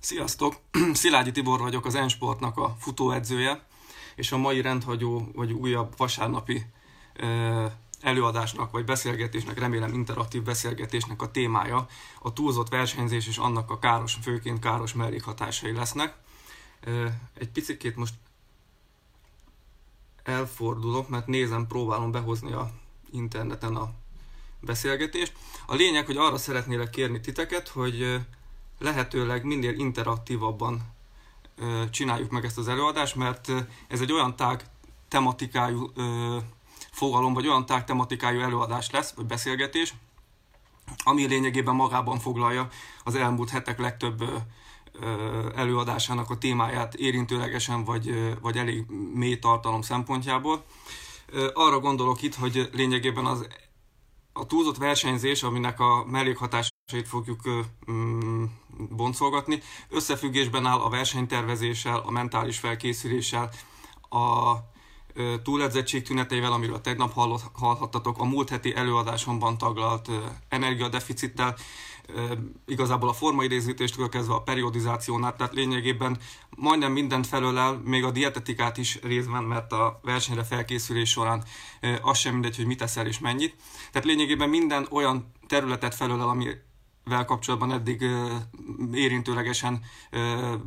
Sziasztok! Szilágyi Tibor vagyok, az Ensportnak a futóedzője, és a mai rendhagyó, vagy újabb vasárnapi előadásnak, vagy beszélgetésnek, remélem interaktív beszélgetésnek a témája a túlzott versenyzés és annak a káros, főként káros mellékhatásai lesznek. Egy picit most elfordulok, mert nézem, próbálom behozni a interneten a beszélgetést. A lényeg, hogy arra szeretnélek kérni titeket, hogy lehetőleg minél interaktívabban csináljuk meg ezt az előadást, mert ez egy olyan tág tematikájú fogalom, vagy olyan tág tematikájú előadás lesz, vagy beszélgetés, ami lényegében magában foglalja az elmúlt hetek legtöbb előadásának a témáját érintőlegesen, vagy, vagy elég mély tartalom szempontjából. Arra gondolok itt, hogy lényegében az a túlzott versenyzés, aminek a mellékhatásait fogjuk mm, boncolgatni, összefüggésben áll a versenytervezéssel, a mentális felkészüléssel, a túledzettség tüneteivel, amiről tegnap hallhattatok, a múlt heti előadásomban taglalt energiadeficittel, igazából a formaidézítéstől kezdve a periodizációnál, tehát lényegében majdnem mindent felölel, még a dietetikát is részben, mert a versenyre felkészülés során az sem mindegy, hogy mit eszel és mennyit. Tehát lényegében minden olyan területet felölel, ami vel kapcsolatban eddig érintőlegesen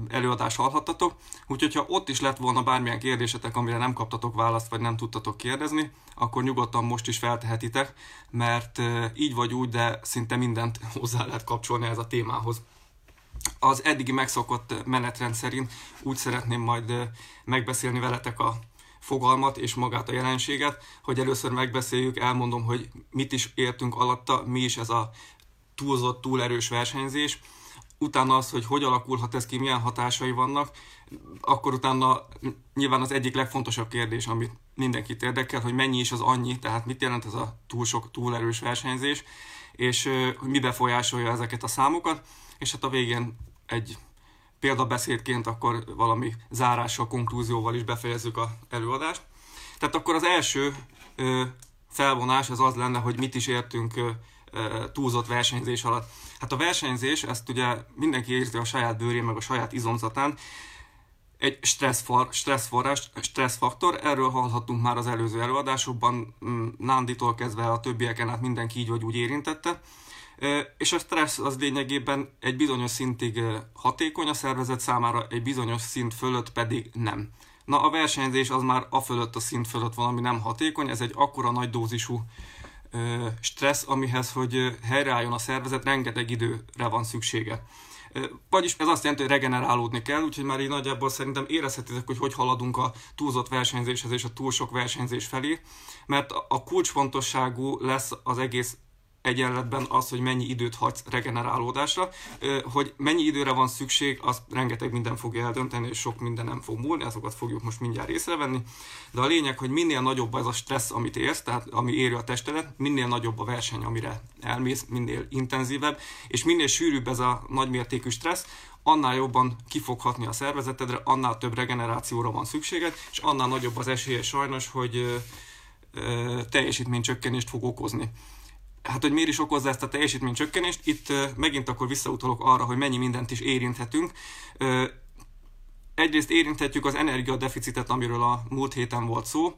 előadást hallhattatok. Úgyhogy ha ott is lett volna bármilyen kérdésetek, amire nem kaptatok választ, vagy nem tudtatok kérdezni, akkor nyugodtan most is feltehetitek, mert így vagy úgy, de szinte mindent hozzá lehet kapcsolni ez a témához. Az eddigi megszokott menetrend szerint úgy szeretném majd megbeszélni veletek a fogalmat és magát a jelenséget, hogy először megbeszéljük, elmondom, hogy mit is értünk alatta, mi is ez a túlzott, túl erős versenyzés, utána az, hogy hogy alakulhat ez ki, milyen hatásai vannak, akkor utána nyilván az egyik legfontosabb kérdés, ami mindenkit érdekel, hogy mennyi is az annyi, tehát mit jelent ez a túl sok, túl erős versenyzés, és hogy mi befolyásolja ezeket a számokat, és hát a végén egy példabeszédként akkor valami zárással, konklúzióval is befejezzük a előadást. Tehát akkor az első felvonás az az lenne, hogy mit is értünk túlzott versenyzés alatt. Hát a versenyzés, ezt ugye mindenki érzi a saját bőrén, meg a saját izomzatán, egy stresszfor, stresszforrás, stresszfaktor, erről hallhattunk már az előző előadásokban, Nánditól kezdve a többieken át mindenki így vagy úgy érintette. És a stressz az lényegében egy bizonyos szintig hatékony a szervezet számára, egy bizonyos szint fölött pedig nem. Na a versenyzés az már a fölött a szint fölött valami nem hatékony, ez egy akkora nagy dózisú stressz, amihez, hogy helyreálljon a szervezet, rengeteg időre van szüksége. Vagyis ez azt jelenti, hogy regenerálódni kell, úgyhogy már így nagyjából szerintem érezhetitek, hogy hogy haladunk a túlzott versenyzéshez és a túl sok versenyzés felé, mert a kulcsfontosságú lesz az egész egyenletben az, hogy mennyi időt hagysz regenerálódásra, hogy mennyi időre van szükség, az rengeteg minden fogja eldönteni, és sok minden nem fog múlni, azokat fogjuk most mindjárt észrevenni. De a lényeg, hogy minél nagyobb ez a stressz, amit érsz, tehát ami éri a testedet, minél nagyobb a verseny, amire elmész, minél intenzívebb, és minél sűrűbb ez a nagymértékű stressz, annál jobban kifoghatni a szervezetedre, annál több regenerációra van szükséged, és annál nagyobb az esélye sajnos, hogy teljesítménycsökkenést fog okozni hát hogy miért is okozza ezt a teljesítménycsökkenést, itt megint akkor visszautalok arra, hogy mennyi mindent is érinthetünk. Egyrészt érinthetjük az energiadeficitet, amiről a múlt héten volt szó,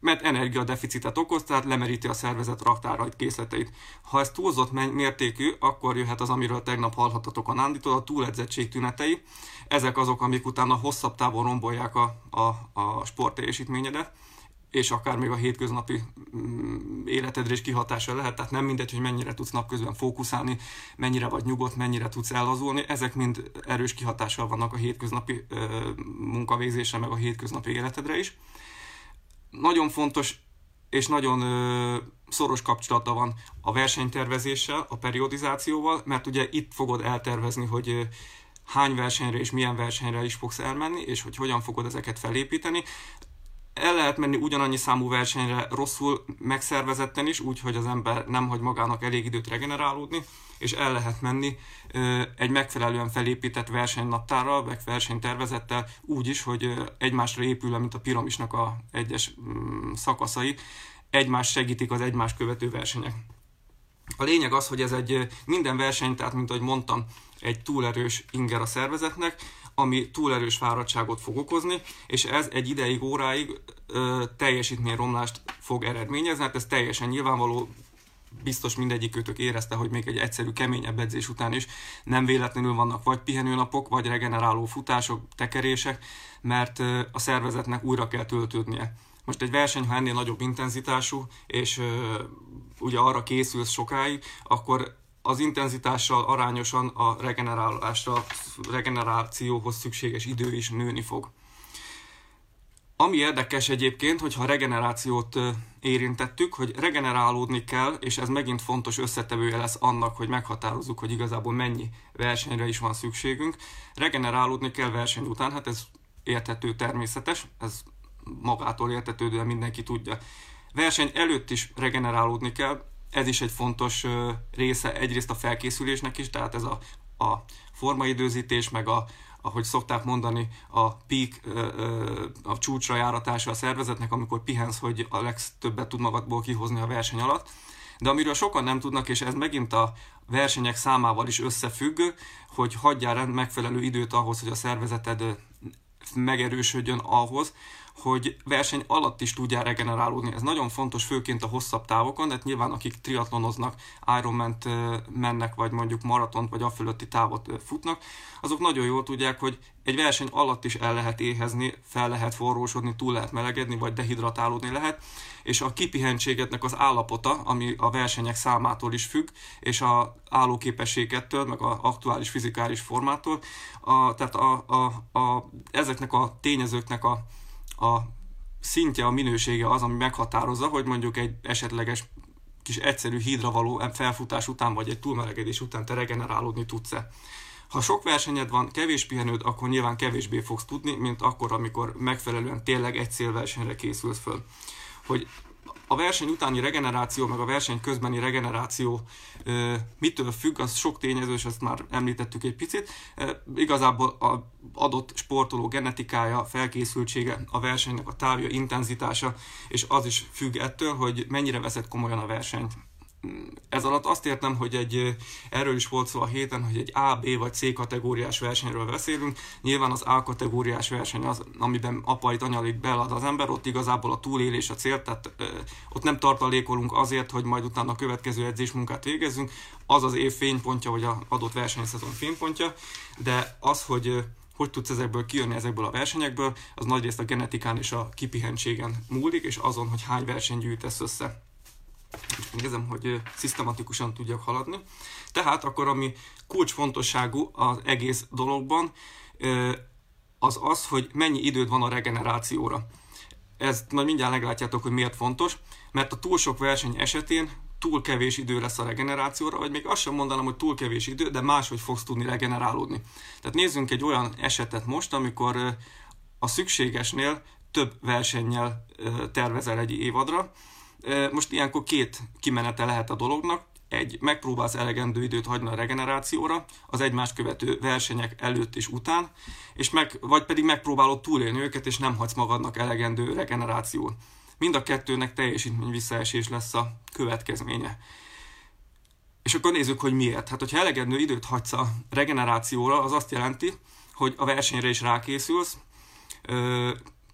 mert energiadeficitet okoz, tehát lemeríti a szervezet raktárait, készleteit. Ha ez túlzott mértékű, akkor jöhet az, amiről tegnap hallhattatok a Nánditól, a túledzettség tünetei. Ezek azok, amik utána hosszabb távon rombolják a, a, a sport teljesítményedet és akár még a hétköznapi mm, életedre is kihatása lehet, tehát nem mindegy, hogy mennyire tudsz napközben fókuszálni, mennyire vagy nyugodt, mennyire tudsz ellazulni, ezek mind erős kihatással vannak a hétköznapi munkavégzésre, meg a hétköznapi életedre is. Nagyon fontos és nagyon ö, szoros kapcsolata van a versenytervezéssel, a periodizációval, mert ugye itt fogod eltervezni, hogy ö, hány versenyre és milyen versenyre is fogsz elmenni, és hogy hogyan fogod ezeket felépíteni el lehet menni ugyanannyi számú versenyre rosszul megszervezetten is, úgyhogy az ember nem hagy magának elég időt regenerálódni, és el lehet menni egy megfelelően felépített versenynaptárral, meg versenytervezettel úgy is, hogy egymásra épül, mint a piramisnak a egyes mm, szakaszai, egymást segítik az egymás követő versenyek. A lényeg az, hogy ez egy minden verseny, tehát mint ahogy mondtam, egy túlerős inger a szervezetnek, ami túlerős fáradtságot fog okozni, és ez egy ideig, óráig ö, teljesítményromlást fog eredményezni, hát ez teljesen nyilvánvaló, biztos mindegyikőtök érezte, hogy még egy egyszerű, keményebb edzés után is nem véletlenül vannak vagy pihenőnapok, vagy regeneráló futások, tekerések, mert a szervezetnek újra kell töltődnie. Most egy verseny, ha ennél nagyobb intenzitású, és ugye arra készülsz sokáig, akkor az intenzitással arányosan a regenerálásra, regenerációhoz szükséges idő is nőni fog. Ami érdekes egyébként, hogyha a regenerációt érintettük, hogy regenerálódni kell, és ez megint fontos összetevője lesz annak, hogy meghatározzuk, hogy igazából mennyi versenyre is van szükségünk. Regenerálódni kell verseny után, hát ez érthető, természetes, ez magától értetődően mindenki tudja. Verseny előtt is regenerálódni kell, ez is egy fontos része egyrészt a felkészülésnek is, tehát ez a, a formaidőzítés, meg a, ahogy szokták mondani, a peak, a csúcsra járatása a szervezetnek, amikor pihensz, hogy a legtöbbet tud magadból kihozni a verseny alatt. De amiről sokan nem tudnak, és ez megint a versenyek számával is összefügg, hogy hagyjál megfelelő időt ahhoz, hogy a szervezeted megerősödjön ahhoz, hogy verseny alatt is tudjál regenerálódni. Ez nagyon fontos, főként a hosszabb távokon, de nyilván akik triatlonoznak, Ironman mennek, vagy mondjuk maratont, vagy a fölötti távot futnak, azok nagyon jól tudják, hogy egy verseny alatt is el lehet éhezni, fel lehet forrósodni, túl lehet melegedni, vagy dehidratálódni lehet, és a kipihentségednek az állapota, ami a versenyek számától is függ, és a állóképességettől, meg a aktuális fizikális formától, a, tehát a, a, a, ezeknek a tényezőknek a a szintje, a minősége az, ami meghatározza, hogy mondjuk egy esetleges kis egyszerű hídra való felfutás után, vagy egy túlmelegedés után te regenerálódni tudsz-e. Ha sok versenyed van, kevés pihenőd, akkor nyilván kevésbé fogsz tudni, mint akkor, amikor megfelelően tényleg egy célversenyre készülsz föl. Hogy a verseny utáni regeneráció, meg a verseny közbeni regeneráció mitől függ, az sok tényező, és ezt már említettük egy picit. Igazából a adott sportoló genetikája, felkészültsége, a versenynek a távja, intenzitása, és az is függ ettől, hogy mennyire veszed komolyan a versenyt ez alatt azt értem, hogy egy, erről is volt szó a héten, hogy egy A, B vagy C kategóriás versenyről beszélünk. Nyilván az A kategóriás verseny az, amiben apait, anyalig belad az ember, ott igazából a túlélés a cél, tehát ö, ott nem tartalékolunk azért, hogy majd utána a következő edzésmunkát végezzünk, az az év fénypontja, vagy az adott versenyszezon fénypontja, de az, hogy hogy tudsz ezekből kijönni ezekből a versenyekből, az nagyrészt a genetikán és a kipihentségen múlik, és azon, hogy hány verseny gyűjtesz össze. Nézem, hogy szisztematikusan tudjak haladni. Tehát akkor, ami kulcsfontosságú az egész dologban, az az, hogy mennyi időd van a regenerációra. Ezt majd mindjárt meglátjátok, hogy miért fontos, mert a túl sok verseny esetén túl kevés idő lesz a regenerációra, vagy még azt sem mondanám, hogy túl kevés idő, de máshogy fogsz tudni regenerálódni. Tehát nézzünk egy olyan esetet most, amikor a szükségesnél több versennyel tervezel egy évadra, most ilyenkor két kimenete lehet a dolognak. Egy, megpróbálsz elegendő időt hagyni a regenerációra, az egymást követő versenyek előtt és után, és meg, vagy pedig megpróbálod túlélni őket, és nem hagysz magadnak elegendő regenerációt. Mind a kettőnek teljesítmény visszaesés lesz a következménye. És akkor nézzük, hogy miért. Hát, hogyha elegendő időt hagysz a regenerációra, az azt jelenti, hogy a versenyre is rákészülsz,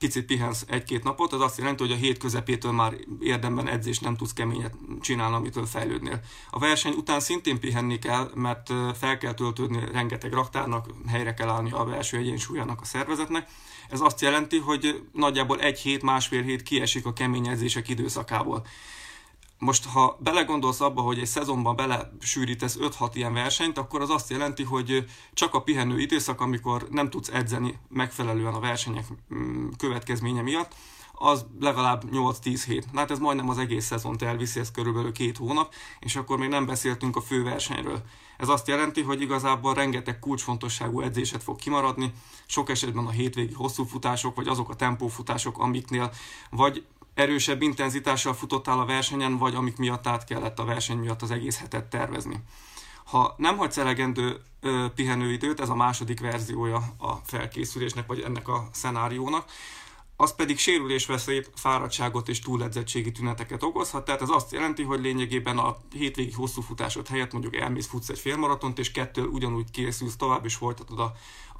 picit pihensz egy-két napot, az azt jelenti, hogy a hét közepétől már érdemben edzés nem tudsz keményet csinálni, amitől fejlődnél. A verseny után szintén pihenni kell, mert fel kell töltődni rengeteg raktárnak, helyre kell állni a belső egyensúlyának a szervezetnek. Ez azt jelenti, hogy nagyjából egy hét, másfél hét kiesik a kemény edzések időszakából. Most, ha belegondolsz abba, hogy egy szezonban belesűrítesz 5-6 ilyen versenyt, akkor az azt jelenti, hogy csak a pihenő időszak, amikor nem tudsz edzeni megfelelően a versenyek mm, következménye miatt, az legalább 8-10 hét. Hát ez majdnem az egész szezont elviszi, ez körülbelül két hónap, és akkor még nem beszéltünk a főversenyről. Ez azt jelenti, hogy igazából rengeteg kulcsfontosságú edzéset fog kimaradni, sok esetben a hétvégi hosszú futások, vagy azok a tempófutások, amiknél vagy erősebb intenzitással futottál a versenyen, vagy amik miatt át kellett a verseny miatt az egész hetet tervezni. Ha nem hagysz elegendő ö, pihenőidőt, ez a második verziója a felkészülésnek, vagy ennek a szenáriónak, az pedig sérülésveszélyt, fáradtságot és túledzettségi tüneteket okozhat. Tehát ez azt jelenti, hogy lényegében a hétvégi hosszú futásod helyett mondjuk elmész, futsz egy félmaratont, és kettő ugyanúgy készülsz tovább, és folytatod a,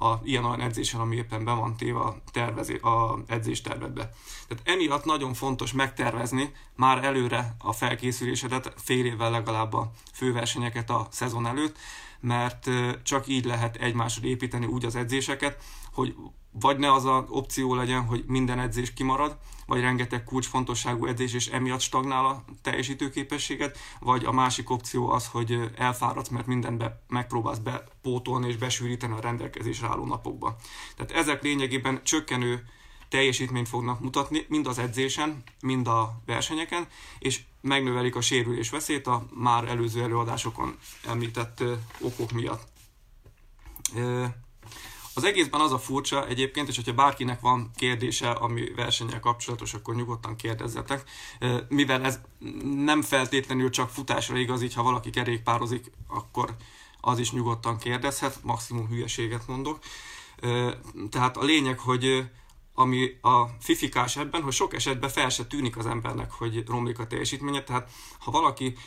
a ilyen olyan edzésen, ami éppen be van téve a, tervezé, a edzéstervedbe. Tehát emiatt nagyon fontos megtervezni már előre a felkészülésedet, fél évvel legalább a főversenyeket a szezon előtt, mert csak így lehet egymásra építeni úgy az edzéseket, hogy vagy ne az a opció legyen, hogy minden edzés kimarad, vagy rengeteg kulcsfontosságú edzés, és emiatt stagnál a teljesítőképességet, vagy a másik opció az, hogy elfáradsz, mert mindenbe megpróbálsz bepótolni és besűríteni a rendelkezésre álló napokba. Tehát ezek lényegében csökkenő teljesítményt fognak mutatni, mind az edzésen, mind a versenyeken, és megnövelik a sérülés veszélyt a már előző előadásokon említett okok miatt. Az egészben az a furcsa egyébként, és hogyha bárkinek van kérdése, ami versennyel kapcsolatos, akkor nyugodtan kérdezzetek. Mivel ez nem feltétlenül csak futásra igaz, így ha valaki kerékpározik, akkor az is nyugodtan kérdezhet, maximum hülyeséget mondok. Tehát a lényeg, hogy ami a fifikás ebben, hogy sok esetben fel se tűnik az embernek, hogy romlik a teljesítménye, tehát ha valaki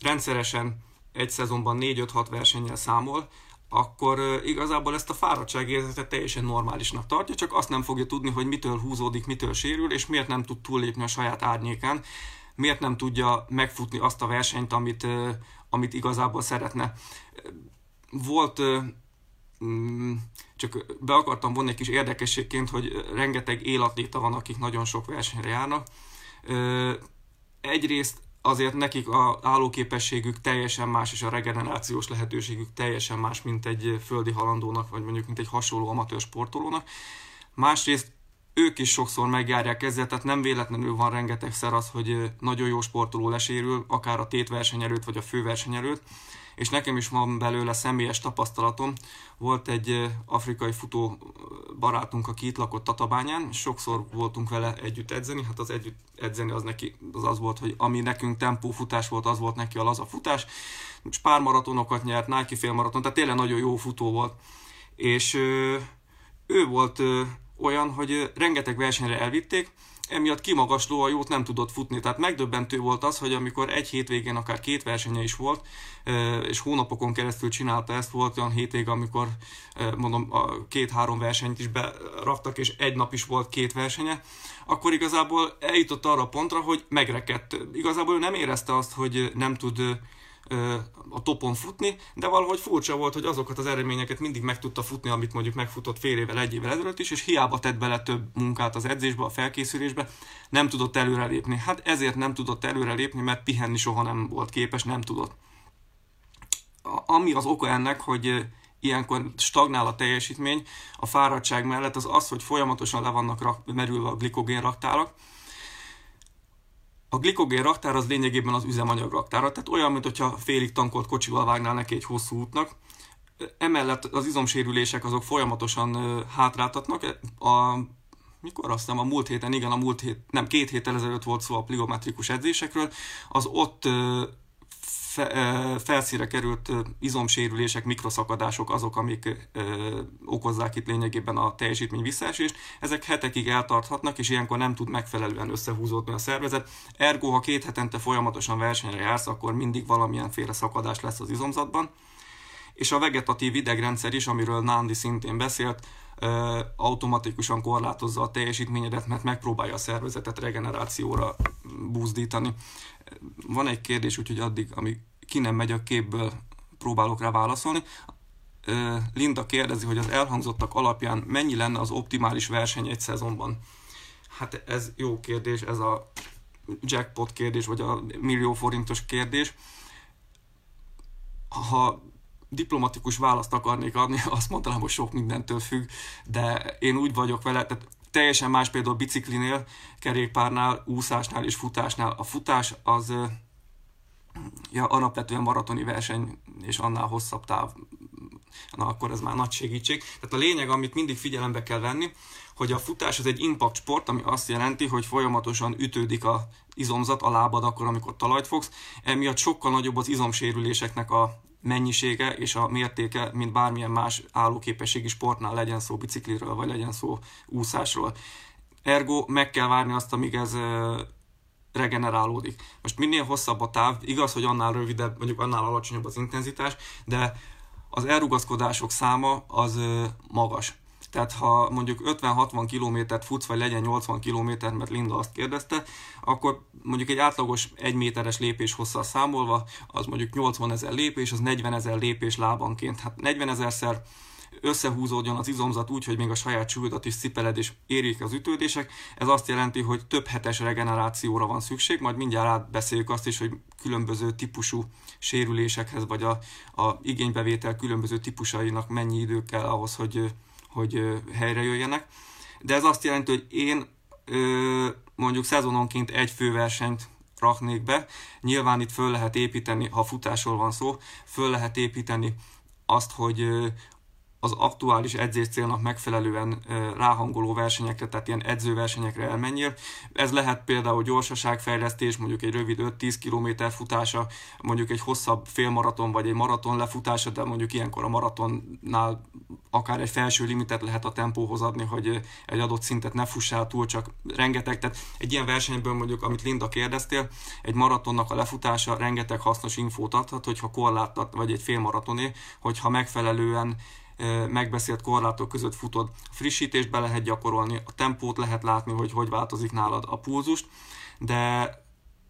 rendszeresen egy szezonban 4-5-6 versennyel számol, akkor igazából ezt a fáradtságérzetet teljesen normálisnak tartja, csak azt nem fogja tudni, hogy mitől húzódik, mitől sérül, és miért nem tud túllépni a saját árnyékán, miért nem tudja megfutni azt a versenyt, amit, amit igazából szeretne. Volt mm, csak be akartam vonni egy kis érdekességként, hogy rengeteg életléta van, akik nagyon sok versenyre járnak. Egyrészt azért nekik a állóképességük teljesen más, és a regenerációs lehetőségük teljesen más, mint egy földi halandónak, vagy mondjuk mint egy hasonló amatőr sportolónak. Másrészt ők is sokszor megjárják ezzel, tehát nem véletlenül van rengetegszer az, hogy nagyon jó sportoló lesérül, akár a tétverseny előtt, vagy a főverseny előtt, és nekem is van belőle személyes tapasztalatom. Volt egy afrikai futó barátunk, aki itt lakott Tatabányán, sokszor voltunk vele együtt edzeni, hát az együtt edzeni az neki az az volt, hogy ami nekünk tempófutás volt, az volt neki a laza futás. Spár maratonokat nyert, Nike félmaraton, tehát tényleg nagyon jó futó volt. És ő volt olyan, hogy rengeteg versenyre elvitték, emiatt a jót nem tudott futni. Tehát megdöbbentő volt az, hogy amikor egy hétvégén akár két versenye is volt, és hónapokon keresztül csinálta ezt, volt olyan hétvég, amikor mondom a két-három versenyt is beraktak, és egy nap is volt két versenye, akkor igazából eljutott arra a pontra, hogy megrekedt. Igazából ő nem érezte azt, hogy nem tud a topon futni, de valahogy furcsa volt, hogy azokat az eredményeket mindig meg tudta futni, amit mondjuk megfutott fél évvel, egy évvel ezelőtt is, és hiába tett bele több munkát az edzésbe, a felkészülésbe, nem tudott előrelépni. Hát ezért nem tudott előrelépni, mert pihenni soha nem volt képes, nem tudott. Ami az oka ennek, hogy ilyenkor stagnál a teljesítmény, a fáradtság mellett az az, hogy folyamatosan le vannak merülve a glikogén raktárak, a glikogén raktár az lényegében az üzemanyag raktára, tehát olyan, mintha félig tankolt kocsival vágnál neki egy hosszú útnak. Emellett az izomsérülések azok folyamatosan hátráltatnak. A, mikor azt nem, a múlt héten, igen, a múlt hét, nem, két héttel ezelőtt volt szó a pligometrikus edzésekről, az ott felszíre került izomsérülések, mikroszakadások azok, amik okozzák itt lényegében a teljesítmény visszaesést. Ezek hetekig eltarthatnak, és ilyenkor nem tud megfelelően összehúzódni a szervezet. Ergo, ha két hetente folyamatosan versenyre jársz, akkor mindig valamilyen féle szakadás lesz az izomzatban. És a vegetatív idegrendszer is, amiről Nandi szintén beszélt, automatikusan korlátozza a teljesítményedet, mert megpróbálja a szervezetet regenerációra buzdítani. Van egy kérdés, úgyhogy addig, amíg ki nem megy a képből, próbálok rá válaszolni. Linda kérdezi, hogy az elhangzottak alapján mennyi lenne az optimális verseny egy szezonban. Hát ez jó kérdés, ez a jackpot kérdés, vagy a millió forintos kérdés. Ha diplomatikus választ akarnék adni, azt mondanám, hogy sok mindentől függ, de én úgy vagyok vele, tehát teljesen más például biciklinél, kerékpárnál, úszásnál és futásnál. A futás az ja, alapvetően maratoni verseny, és annál hosszabb táv, na akkor ez már nagy segítség. Tehát a lényeg, amit mindig figyelembe kell venni, hogy a futás az egy impact sport, ami azt jelenti, hogy folyamatosan ütődik a izomzat, a lábad akkor, amikor talajt fogsz, emiatt sokkal nagyobb az izomsérüléseknek a mennyisége és a mértéke, mint bármilyen más állóképességi sportnál legyen szó bicikliről, vagy legyen szó úszásról. ergo meg kell várni azt, amíg ez regenerálódik. Most minél hosszabb a táv, igaz, hogy annál rövidebb, mondjuk annál alacsonyabb az intenzitás, de az elrugaszkodások száma az magas. Tehát ha mondjuk 50-60 kilométert futsz, vagy legyen 80 kilométer, mert Linda azt kérdezte, akkor mondjuk egy átlagos 1 méteres lépés hosszal számolva, az mondjuk 80 ezer lépés, az 40 ezer lépés lábanként. Hát 40 ezerszer összehúzódjon az izomzat úgy, hogy még a saját súlyodat is cipeled és érjék az ütődések. Ez azt jelenti, hogy több hetes regenerációra van szükség, majd mindjárt átbeszéljük azt is, hogy különböző típusú sérülésekhez, vagy a, a igénybevétel különböző típusainak mennyi idő kell ahhoz, hogy, hogy helyre jöjjenek. De ez azt jelenti, hogy én mondjuk szezononként egy főversenyt raknék be. Nyilván itt föl lehet építeni, ha futásról van szó, föl lehet építeni azt, hogy az aktuális edzés célnak megfelelően ráhangoló versenyekre, tehát ilyen edzőversenyekre elmenjél. Ez lehet például gyorsaságfejlesztés, mondjuk egy rövid 5-10 km futása, mondjuk egy hosszabb félmaraton vagy egy maraton lefutása, de mondjuk ilyenkor a maratonnál akár egy felső limitet lehet a tempóhoz adni, hogy egy adott szintet ne fussál túl, csak rengeteg, tehát egy ilyen versenyből mondjuk, amit Linda kérdeztél, egy maratonnak a lefutása rengeteg hasznos infót adhat, hogyha korlátat, vagy egy félmaratoné, hogyha megfelelően megbeszélt korlátok között futod. Frissítést be lehet gyakorolni, a tempót lehet látni, hogy hogy változik nálad a pulzust, de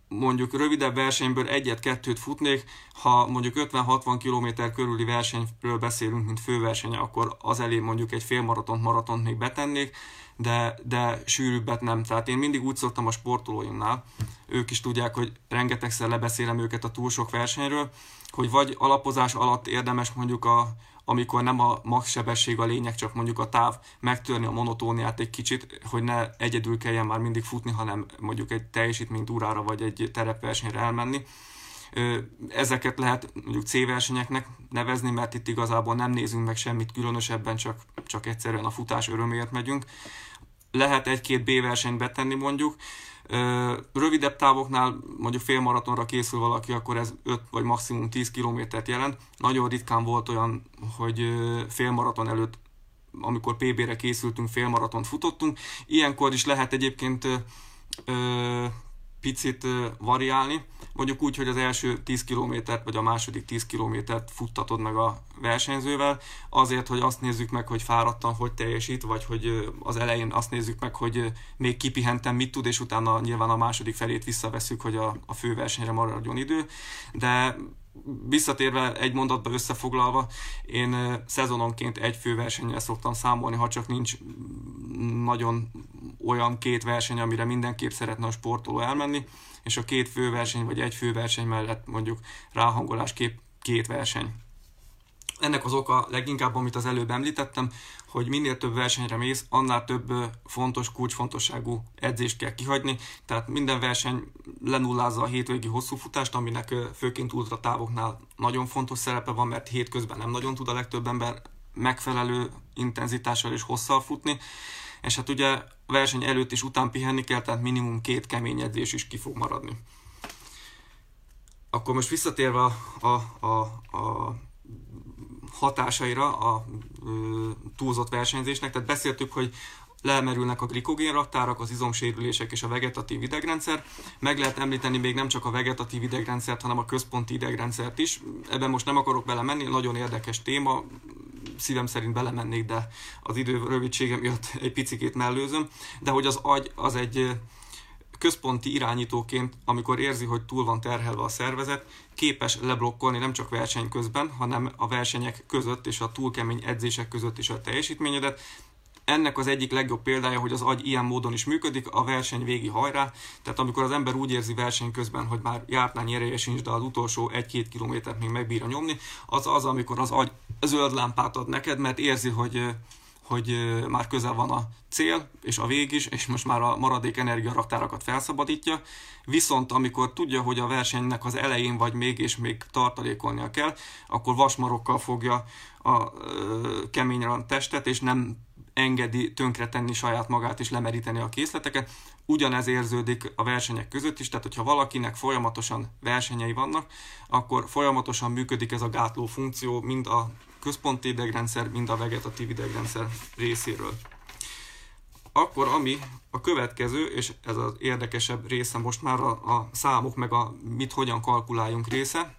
mondjuk rövidebb versenyből egyet-kettőt futnék, ha mondjuk 50-60 km körüli versenyről beszélünk, mint főverseny, akkor az elé mondjuk egy félmaratont, maratont még betennék, de, de sűrűbbet nem. Tehát én mindig úgy szoktam a sportolóimnál, ők is tudják, hogy rengetegszer lebeszélem őket a túl sok versenyről, hogy vagy alapozás alatt érdemes mondjuk a, amikor nem a max sebesség a lényeg, csak mondjuk a táv, megtörni a monotóniát egy kicsit, hogy ne egyedül kelljen már mindig futni, hanem mondjuk egy teljesítménytúrára vagy egy terepversenyre elmenni. Ezeket lehet mondjuk C-versenyeknek nevezni, mert itt igazából nem nézünk meg semmit különösebben, csak, csak egyszerűen a futás öröméért megyünk. Lehet egy-két B-versenyt betenni mondjuk, Rövidebb távoknál, mondjuk félmaratonra készül valaki, akkor ez 5 vagy maximum 10 kilométert jelent. Nagyon ritkán volt olyan, hogy félmaraton előtt amikor PB-re készültünk, félmaratont futottunk. Ilyenkor is lehet egyébként picit variálni, mondjuk úgy, hogy az első 10 kilométert vagy a második 10 kilométert futtatod meg a versenyzővel, azért, hogy azt nézzük meg, hogy fáradtan hogy teljesít, vagy hogy az elején azt nézzük meg, hogy még kipihentem mit tud, és utána nyilván a második felét visszaveszünk, hogy a, a főversenyre maradjon idő, de visszatérve egy mondatba összefoglalva, én szezononként egy főversennyel szoktam számolni, ha csak nincs nagyon olyan két verseny, amire mindenképp szeretne a sportoló elmenni, és a két főverseny vagy egy főverseny mellett mondjuk ráhangolás kép két verseny. Ennek az oka leginkább, amit az előbb említettem, hogy minél több versenyre mész, annál több fontos, kulcsfontosságú edzést kell kihagyni, tehát minden verseny lenullázza a hétvégi hosszú futást, aminek főként ultra távoknál nagyon fontos szerepe van, mert hétközben nem nagyon tud a legtöbb ember megfelelő intenzitással és hosszal futni, és hát ugye verseny előtt és után pihenni kell, tehát minimum két kemény edzés is ki fog maradni. Akkor most visszatérve a, a, a, hatásaira a ö, túlzott versenyzésnek, tehát beszéltük, hogy lemerülnek a glikogén raktárak, az izomsérülések és a vegetatív idegrendszer. Meg lehet említeni még nem csak a vegetatív idegrendszert, hanem a központi idegrendszert is. Ebben most nem akarok belemenni, nagyon érdekes téma, szívem szerint belemennék, de az idő rövidsége miatt egy picikét mellőzöm. De hogy az agy az egy központi irányítóként, amikor érzi, hogy túl van terhelve a szervezet, képes leblokkolni nem csak verseny közben, hanem a versenyek között és a túl kemény edzések között is a teljesítményedet. Ennek az egyik legjobb példája, hogy az agy ilyen módon is működik, a verseny végi hajrá. Tehát amikor az ember úgy érzi verseny közben, hogy már jártnál ereje sincs, de az utolsó egy-két kilométert még megbírja nyomni, az az, amikor az agy zöld lámpát ad neked, mert érzi, hogy hogy már közel van a cél, és a vég is, és most már a maradék energiaraktárakat felszabadítja, viszont amikor tudja, hogy a versenynek az elején vagy még, és még tartalékolnia kell, akkor vasmarokkal fogja a keményre a testet, és nem engedi tönkretenni saját magát és lemeríteni a készleteket. Ugyanez érződik a versenyek között is, tehát hogyha valakinek folyamatosan versenyei vannak, akkor folyamatosan működik ez a gátló funkció, mind a központi idegrendszer, mind a vegetatív idegrendszer részéről. akkor ami a következő, és ez az érdekesebb része most már a, a számok, meg a mit hogyan kalkuláljunk része,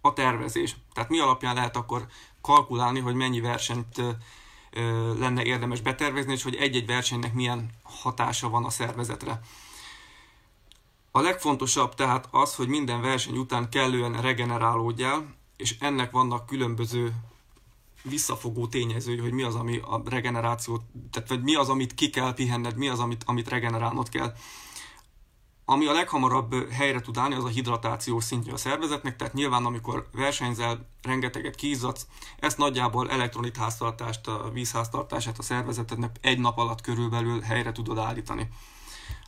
a tervezés. Tehát mi alapján lehet akkor kalkulálni, hogy mennyi versenyt lenne érdemes betervezni, és hogy egy-egy versenynek milyen hatása van a szervezetre. A legfontosabb tehát az, hogy minden verseny után kellően regenerálódjál, és ennek vannak különböző visszafogó tényezői, hogy mi az, ami a regenerációt, tehát vagy mi az, amit ki kell pihenned, mi az, amit, amit regenerálnod kell. Ami a leghamarabb helyre tud állni, az a hidratáció szintje a szervezetnek, tehát nyilván amikor versenyzel, rengeteget kízadsz, ezt nagyjából elektrolit háztartást, a vízháztartását a szervezetednek egy nap alatt körülbelül helyre tudod állítani.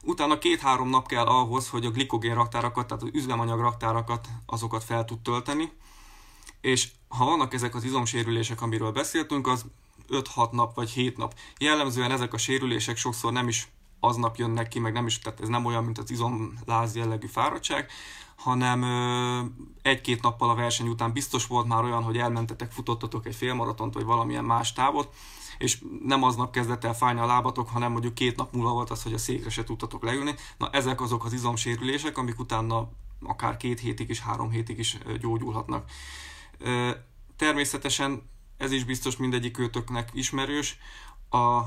Utána két-három nap kell ahhoz, hogy a glikogén raktárakat, tehát az üzemanyag raktárakat, azokat fel tud tölteni, és ha vannak ezek az izomsérülések, amiről beszéltünk, az 5-6 nap vagy 7 nap. Jellemzően ezek a sérülések sokszor nem is aznap jönnek ki, meg nem is, tehát ez nem olyan, mint az izomláz jellegű fáradtság, hanem egy-két nappal a verseny után biztos volt már olyan, hogy elmentetek, futottatok egy félmaratont, vagy valamilyen más távot, és nem aznap kezdett el fájni a lábatok, hanem mondjuk két nap múlva volt az, hogy a székre se tudtatok leülni. Na ezek azok az izomsérülések, amik utána akár két hétig is, három hétig is gyógyulhatnak. Természetesen ez is biztos mindegyik őtöknek ismerős, a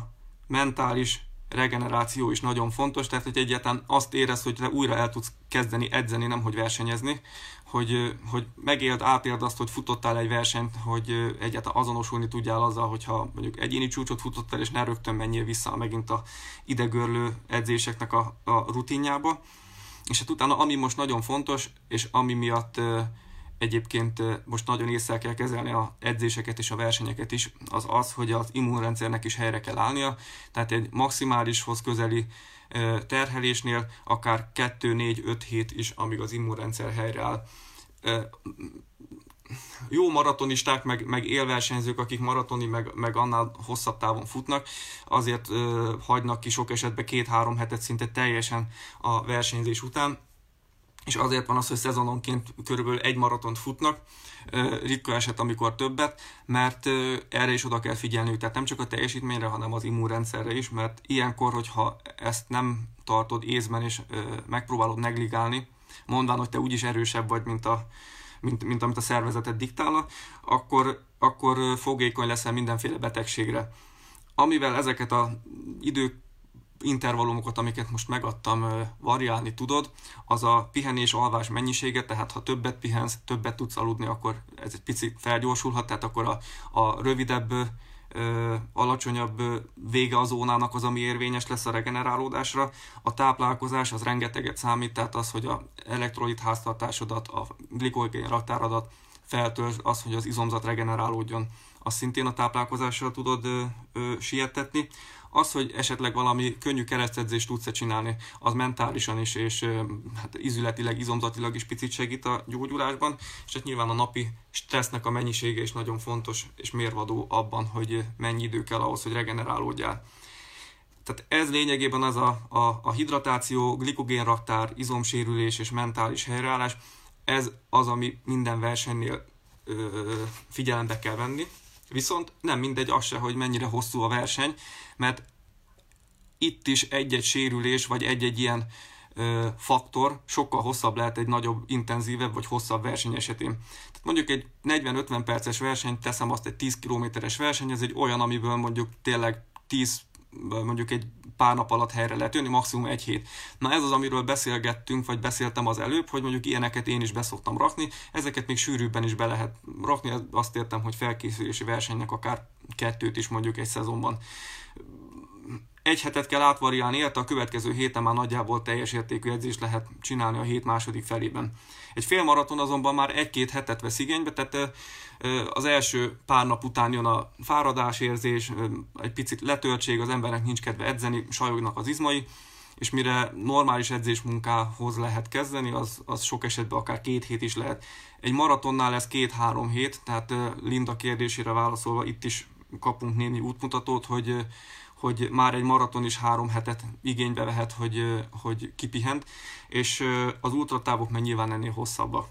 mentális regeneráció is nagyon fontos, tehát hogy egyáltalán azt érez, hogy te újra el tudsz kezdeni edzeni, nem hogy versenyezni, hogy, hogy megéld, átéld azt, hogy futottál egy versenyt, hogy egyáltalán azonosulni tudjál azzal, hogyha mondjuk egyéni csúcsot futottál, és ne rögtön menjél vissza megint a idegörlő edzéseknek a, a rutinjába. És hát utána, ami most nagyon fontos, és ami miatt egyébként most nagyon észre kell kezelni a edzéseket és a versenyeket is, az az, hogy az immunrendszernek is helyre kell állnia, tehát egy maximálishoz közeli terhelésnél akár 2-4-5 hét is, amíg az immunrendszer helyreáll. Jó maratonisták, meg, meg élversenyzők, akik maratoni, meg, meg annál hosszabb távon futnak, azért hagynak ki sok esetben két-három hetet szinte teljesen a versenyzés után, és azért van az, hogy szezononként körülbelül egy maratont futnak, ritka eset, amikor többet, mert erre is oda kell figyelni, tehát nem csak a teljesítményre, hanem az immunrendszerre is, mert ilyenkor, hogyha ezt nem tartod észben és megpróbálod negligálni, mondván, hogy te úgyis erősebb vagy, mint, a, mint, mint amit a szervezetet diktálna, akkor, akkor fogékony leszel mindenféle betegségre. Amivel ezeket a idők intervallumokat, amiket most megadtam, variálni tudod, az a pihenés-alvás mennyisége, tehát ha többet pihensz, többet tudsz aludni, akkor ez egy picit felgyorsulhat, tehát akkor a, a rövidebb, alacsonyabb vége az zónának az, ami érvényes lesz a regenerálódásra. A táplálkozás az rengeteget számít, tehát az, hogy a elektrolit háztartásodat, a glikogén raktáradat feltölt, az, hogy az izomzat regenerálódjon, azt szintén a táplálkozással tudod ö, ö, sietetni. Az, hogy esetleg valami könnyű keresztedzést tudsz csinálni, az mentálisan is, és hát izületileg, izomzatilag is picit segít a gyógyulásban, és hát nyilván a napi stressznek a mennyisége is nagyon fontos és mérvadó abban, hogy mennyi idő kell ahhoz, hogy regenerálódjál. Tehát ez lényegében az a, a, a hidratáció, glikogénraktár, izomsérülés és mentális helyreállás, ez az, ami minden versenynél ö, figyelembe kell venni, Viszont nem mindegy az se, hogy mennyire hosszú a verseny, mert itt is egy-egy sérülés, vagy egy-egy ilyen ö, faktor sokkal hosszabb lehet egy nagyobb, intenzívebb vagy hosszabb verseny esetén. Tehát mondjuk egy 40-50 perces verseny, teszem azt egy 10 kilométeres verseny, ez egy olyan, amiből mondjuk tényleg 10 mondjuk egy pár nap alatt helyre lehet jönni, maximum egy hét. Na ez az, amiről beszélgettünk, vagy beszéltem az előbb, hogy mondjuk ilyeneket én is beszoktam rakni, ezeket még sűrűbben is be lehet rakni, azt értem, hogy felkészülési versenynek akár kettőt is mondjuk egy szezonban egy hetet kell átvariálni, érte a következő héten már nagyjából teljes értékű edzést lehet csinálni a hét második felében. Egy fél maraton azonban már egy-két hetet vesz igénybe, tehát az első pár nap után jön a fáradásérzés, egy picit letöltség, az embernek nincs kedve edzeni, sajognak az izmai, és mire normális edzésmunkához lehet kezdeni, az, az sok esetben akár két hét is lehet. Egy maratonnál ez két-három hét, tehát Linda kérdésére válaszolva itt is kapunk némi útmutatót, hogy hogy már egy maraton is három hetet igénybe vehet, hogy, hogy kipihent, és az ultratávok meg nyilván ennél hosszabbak.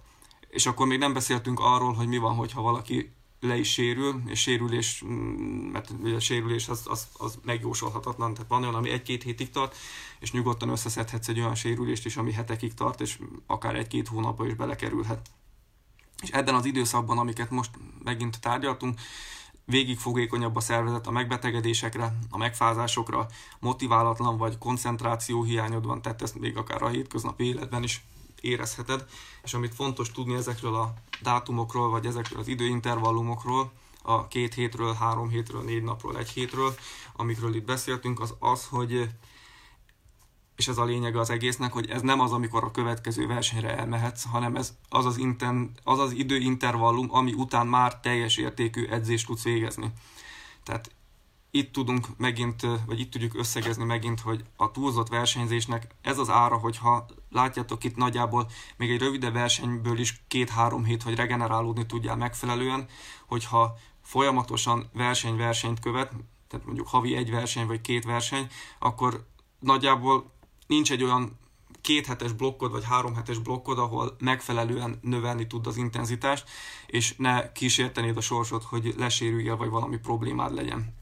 És akkor még nem beszéltünk arról, hogy mi van, hogyha valaki le is sérül, és sérülés, mm, mert ugye a sérülés az, az, az megjósolhatatlan, tehát van olyan, ami egy-két hétig tart, és nyugodtan összeszedhetsz egy olyan sérülést is, ami hetekig tart, és akár egy-két hónapba is belekerülhet. És ebben az időszakban, amiket most megint tárgyaltunk, végig fogékonyabb a szervezet a megbetegedésekre, a megfázásokra, motiválatlan vagy koncentráció hiányod van, tehát ezt még akár a hétköznapi életben is érezheted, és amit fontos tudni ezekről a dátumokról, vagy ezekről az időintervallumokról, a két hétről, három hétről, négy napról, egy hétről, amikről itt beszéltünk, az az, hogy és ez a lényeg az egésznek, hogy ez nem az, amikor a következő versenyre elmehetsz, hanem ez az az, inten, az, az időintervallum, ami után már teljes értékű edzést tudsz végezni. Tehát itt tudunk megint, vagy itt tudjuk összegezni megint, hogy a túlzott versenyzésnek ez az ára, hogyha látjátok itt nagyjából még egy rövidebb versenyből is két-három hét, hogy regenerálódni tudjál megfelelően, hogyha folyamatosan verseny-versenyt követ, tehát mondjuk havi egy verseny vagy két verseny, akkor nagyjából nincs egy olyan két hetes blokkod, vagy három hetes blokkod, ahol megfelelően növelni tud az intenzitást, és ne kísértenéd a sorsot, hogy lesérüljél, vagy valami problémád legyen.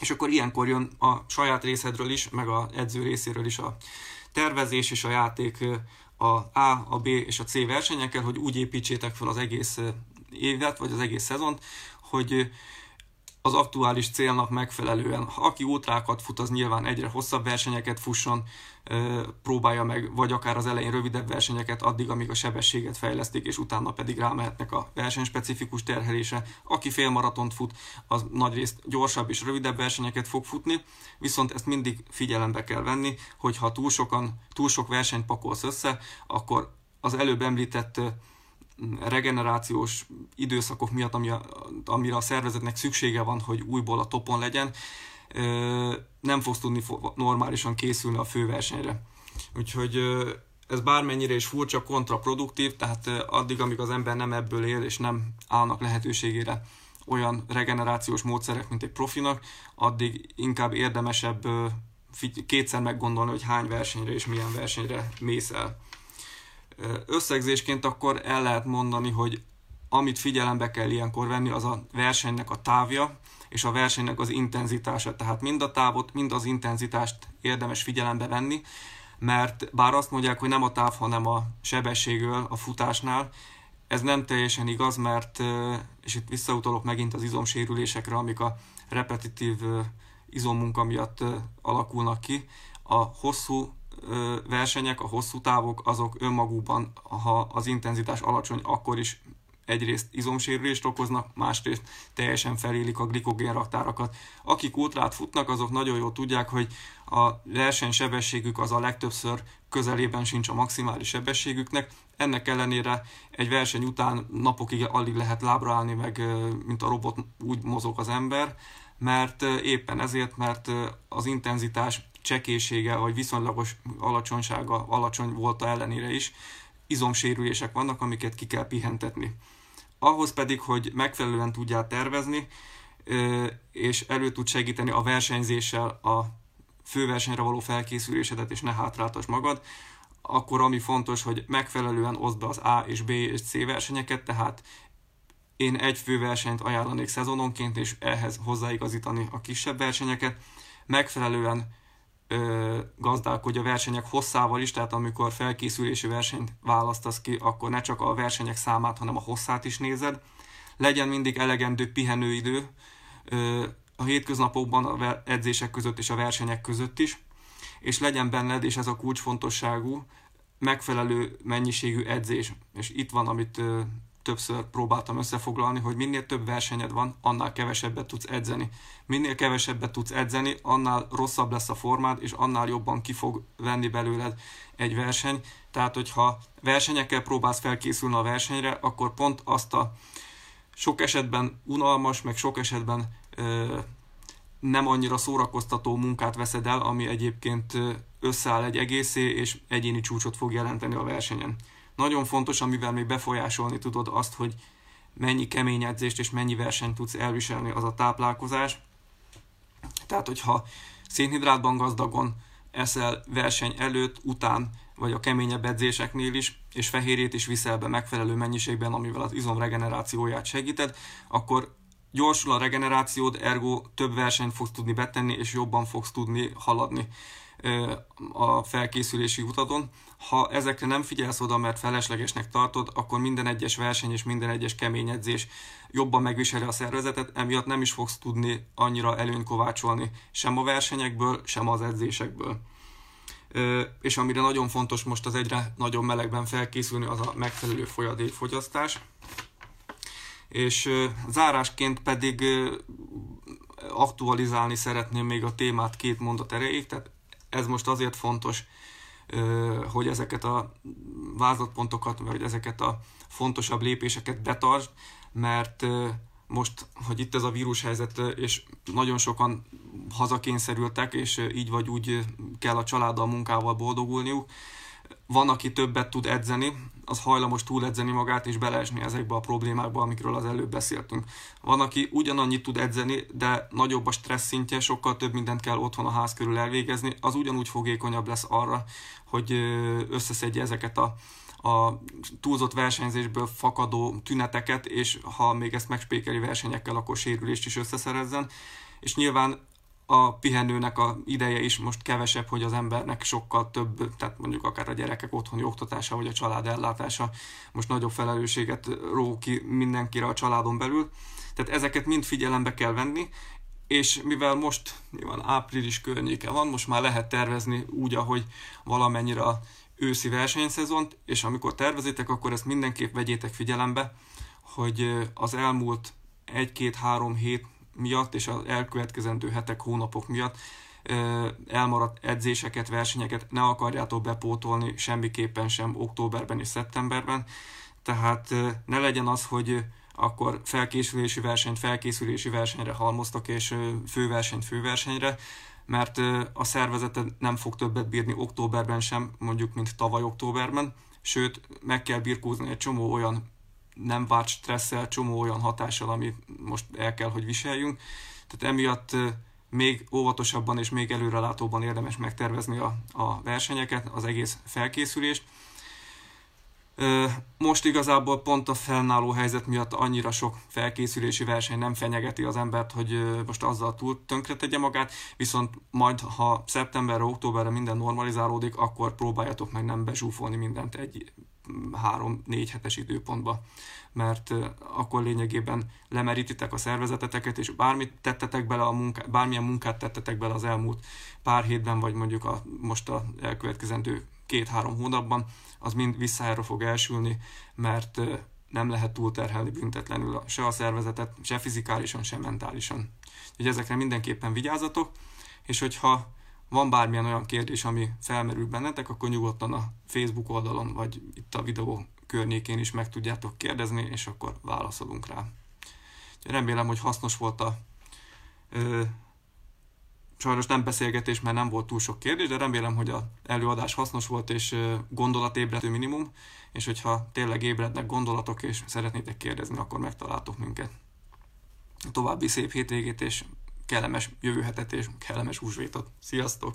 És akkor ilyenkor jön a saját részedről is, meg a edző részéről is a tervezés és a játék a A, a B és a C versenyekkel, hogy úgy építsétek fel az egész évet, vagy az egész szezont, hogy az aktuális célnak megfelelően. Aki útrákat fut, az nyilván egyre hosszabb versenyeket fusson, próbálja meg, vagy akár az elején rövidebb versenyeket addig, amíg a sebességet fejlesztik, és utána pedig rámehetnek a versenyspecifikus terhelése. Aki félmaratont fut, az nagyrészt gyorsabb és rövidebb versenyeket fog futni, viszont ezt mindig figyelembe kell venni, hogyha túl, sokan, túl sok versenyt pakolsz össze, akkor az előbb említett regenerációs időszakok miatt, ami a, amire a szervezetnek szüksége van, hogy újból a topon legyen, nem fogsz tudni normálisan készülni a főversenyre. Úgyhogy ez bármennyire is furcsa, kontraproduktív, tehát addig, amíg az ember nem ebből él, és nem állnak lehetőségére olyan regenerációs módszerek, mint egy profinak, addig inkább érdemesebb kétszer meggondolni, hogy hány versenyre és milyen versenyre mész el. Összegzésként akkor el lehet mondani, hogy amit figyelembe kell ilyenkor venni, az a versenynek a távja, és a versenynek az intenzitása. Tehát mind a távot, mind az intenzitást érdemes figyelembe venni, mert bár azt mondják, hogy nem a táv, hanem a sebességről a futásnál, ez nem teljesen igaz, mert, és itt visszautalok megint az izomsérülésekre, amik a repetitív izommunka miatt alakulnak ki, a hosszú versenyek, a hosszú távok, azok önmagukban, ha az intenzitás alacsony, akkor is egyrészt izomsérülést okoznak, másrészt teljesen felélik a glikogén raktárakat. Akik útrát futnak, azok nagyon jól tudják, hogy a versenysebességük az a legtöbbször közelében sincs a maximális sebességüknek. Ennek ellenére egy verseny után napokig alig lehet lábra állni, meg mint a robot úgy mozog az ember, mert éppen ezért, mert az intenzitás csekésége, vagy viszonylagos alacsonysága, alacsony volt ellenére is, izomsérülések vannak, amiket ki kell pihentetni. Ahhoz pedig, hogy megfelelően tudjál tervezni, és elő tud segíteni a versenyzéssel a főversenyre való felkészülésedet, és ne hátráltas magad, akkor ami fontos, hogy megfelelően oszd be az A és B és C versenyeket, tehát én egy főversenyt ajánlanék szezononként, és ehhez hozzáigazítani a kisebb versenyeket. Megfelelően ö, gazdálkodj a versenyek hosszával is, tehát amikor felkészülési versenyt választasz ki, akkor ne csak a versenyek számát, hanem a hosszát is nézed. Legyen mindig elegendő pihenőidő ö, a hétköznapokban, a edzések között és a versenyek között is, és legyen benned, és ez a kulcsfontosságú, megfelelő mennyiségű edzés. És itt van, amit többször próbáltam összefoglalni, hogy minél több versenyed van, annál kevesebbet tudsz edzeni. Minél kevesebbet tudsz edzeni, annál rosszabb lesz a formád, és annál jobban ki fog venni belőled egy verseny. Tehát, hogyha versenyekkel próbálsz felkészülni a versenyre, akkor pont azt a sok esetben unalmas, meg sok esetben ö, nem annyira szórakoztató munkát veszed el, ami egyébként összeáll egy egészé, és egyéni csúcsot fog jelenteni a versenyen. Nagyon fontos, amivel még befolyásolni tudod azt, hogy mennyi kemény edzést és mennyi versenyt tudsz elviselni, az a táplálkozás. Tehát, hogyha szénhidrátban gazdagon eszel verseny előtt, után, vagy a keményebb edzéseknél is, és fehérjét is viszel be megfelelő mennyiségben, amivel az izom regenerációját segíted, akkor gyorsul a regenerációd, ergo több versenyt fogsz tudni betenni, és jobban fogsz tudni haladni a felkészülési utadon. Ha ezekre nem figyelsz oda, mert feleslegesnek tartod, akkor minden egyes verseny és minden egyes kemény edzés jobban megviseli a szervezetet, emiatt nem is fogsz tudni annyira előny kovácsolni sem a versenyekből, sem az edzésekből. És amire nagyon fontos most az egyre nagyobb melegben felkészülni, az a megfelelő folyadékfogyasztás. És zárásként pedig aktualizálni szeretném még a témát két mondat erejéig, tehát ez most azért fontos, hogy ezeket a vázlatpontokat, vagy ezeket a fontosabb lépéseket betartsd, mert most, hogy itt ez a vírushelyzet, és nagyon sokan hazakényszerültek, és így vagy úgy kell a családdal, munkával boldogulniuk, van, aki többet tud edzeni, az hajlamos túl edzeni magát és beleesni ezekbe a problémákba, amikről az előbb beszéltünk. Van, aki ugyanannyit tud edzeni, de nagyobb a stressz szintje, sokkal több mindent kell otthon a ház körül elvégezni, az ugyanúgy fogékonyabb lesz arra, hogy összeszedje ezeket a, a túlzott versenyzésből fakadó tüneteket, és ha még ezt megspékeli versenyekkel, akkor sérülést is összeszerezzen. És nyilván a pihenőnek a ideje is most kevesebb, hogy az embernek sokkal több, tehát mondjuk akár a gyerekek otthoni oktatása, vagy a család ellátása most nagyobb felelősséget ró ki mindenkire a családon belül. Tehát ezeket mind figyelembe kell venni, és mivel most nyilván április környéke van, most már lehet tervezni úgy, ahogy valamennyire a őszi versenyszezont, és amikor tervezitek, akkor ezt mindenképp vegyétek figyelembe, hogy az elmúlt egy-két-három hét miatt és az elkövetkezendő hetek, hónapok miatt elmaradt edzéseket, versenyeket ne akarjátok bepótolni semmiképpen sem októberben és szeptemberben. Tehát ne legyen az, hogy akkor felkészülési versenyt felkészülési versenyre halmoztok, és főversenyt főversenyre, mert a szervezeted nem fog többet bírni októberben sem, mondjuk, mint tavaly októberben, sőt, meg kell birkózni egy csomó olyan nem várt stresszel, csomó olyan hatással, amit most el kell, hogy viseljünk. Tehát emiatt még óvatosabban és még előrelátóban érdemes megtervezni a, a versenyeket, az egész felkészülést. Most igazából pont a fennálló helyzet miatt annyira sok felkészülési verseny nem fenyegeti az embert, hogy most azzal túl tönkre tegye magát, viszont majd ha szeptemberre, októberre minden normalizálódik, akkor próbáljatok meg nem bezsúfolni mindent egy három-négy hetes időpontba, mert akkor lényegében lemerítitek a szervezeteteket, és bármit tettetek bele a munká, bármilyen munkát tettetek bele az elmúlt pár hétben, vagy mondjuk a, most a elkövetkezendő két-három hónapban, az mind visszájára fog elsülni, mert nem lehet túlterhelni büntetlenül se a szervezetet, se fizikálisan, se mentálisan. Úgyhogy ezekre mindenképpen vigyázzatok, és hogyha van bármilyen olyan kérdés, ami felmerül bennetek, akkor nyugodtan a Facebook oldalon, vagy itt a videó környékén is meg tudjátok kérdezni, és akkor válaszolunk rá. Remélem, hogy hasznos volt a ö, sajnos nem beszélgetés, mert nem volt túl sok kérdés, de remélem, hogy a előadás hasznos volt és gondolatébredő minimum, és hogyha tényleg ébrednek gondolatok és szeretnétek kérdezni, akkor megtaláltok minket. További szép hétvégét és kellemes jövő hetet és kellemes húsvétot. Sziasztok!